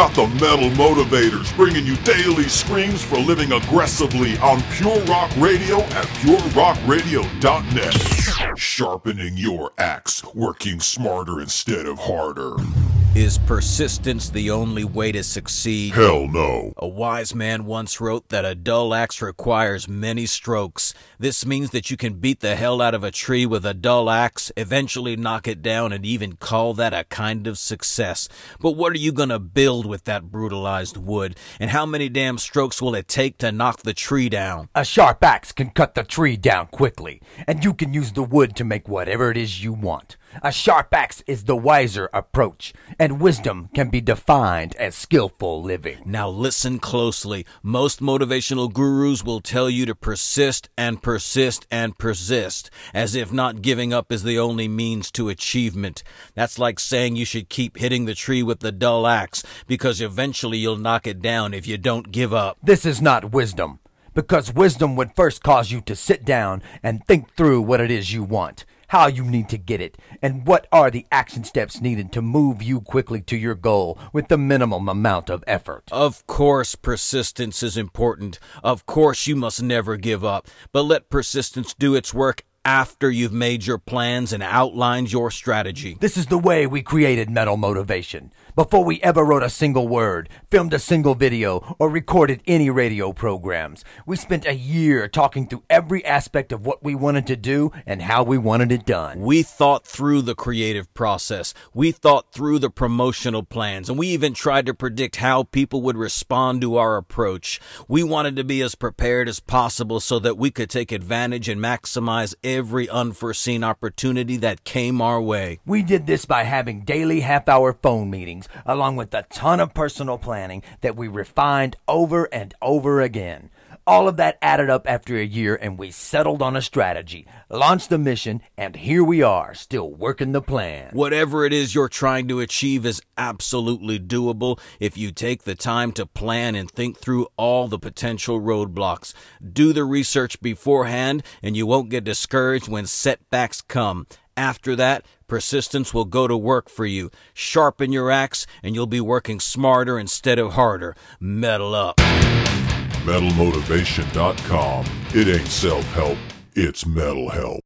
got the Metal Motivators bringing you daily screams for living aggressively on Pure Rock Radio at purerockradio.net. Sharpening your axe, working smarter instead of harder. Is persistence the only way to succeed? Hell no. A wise man once wrote that a dull axe requires many strokes. This means that you can beat the hell out of a tree with a dull axe, eventually knock it down, and even call that a kind of success. But what are you gonna build with that brutalized wood? And how many damn strokes will it take to knock the tree down? A sharp axe can cut the tree down quickly, and you can use the wood to make whatever it is you want. A sharp axe is the wiser approach, and wisdom can be defined as skillful living. Now listen closely. Most motivational gurus will tell you to persist and persist and persist, as if not giving up is the only means to achievement. That's like saying you should keep hitting the tree with the dull axe, because eventually you'll knock it down if you don't give up. This is not wisdom, because wisdom would first cause you to sit down and think through what it is you want how you need to get it, and what are the action steps needed to move you quickly to your goal with the minimum amount of effort. Of course, persistence is important. Of course, you must never give up. But let persistence do its work after you've made your plans and outlined your strategy. This is the way we created Metal Motivation. Before we ever wrote a single word, filmed a single video, or recorded any radio programs, we spent a year talking through every aspect of what we wanted to do and how we wanted it done. We thought through the creative process. We thought through the promotional plans, and we even tried to predict how people would respond to our approach. We wanted to be as prepared as possible so that we could take advantage and maximize every unforeseen opportunity that came our way. We did this by having daily half hour phone meetings, along with a ton of personal planning that we refined over and over again. All of that added up after a year, and we settled on a strategy, launched the mission, and here we are, still working the plan. Whatever it is you're trying to achieve is absolutely doable if you take the time to plan and think through all the potential roadblocks. Do the research beforehand, and you won't get discouraged when setbacks come. After that, persistence will go to work for you. Sharpen your axe, and you'll be working smarter instead of harder. Metal up. MetalMotivation.com. It ain't self help, it's metal help.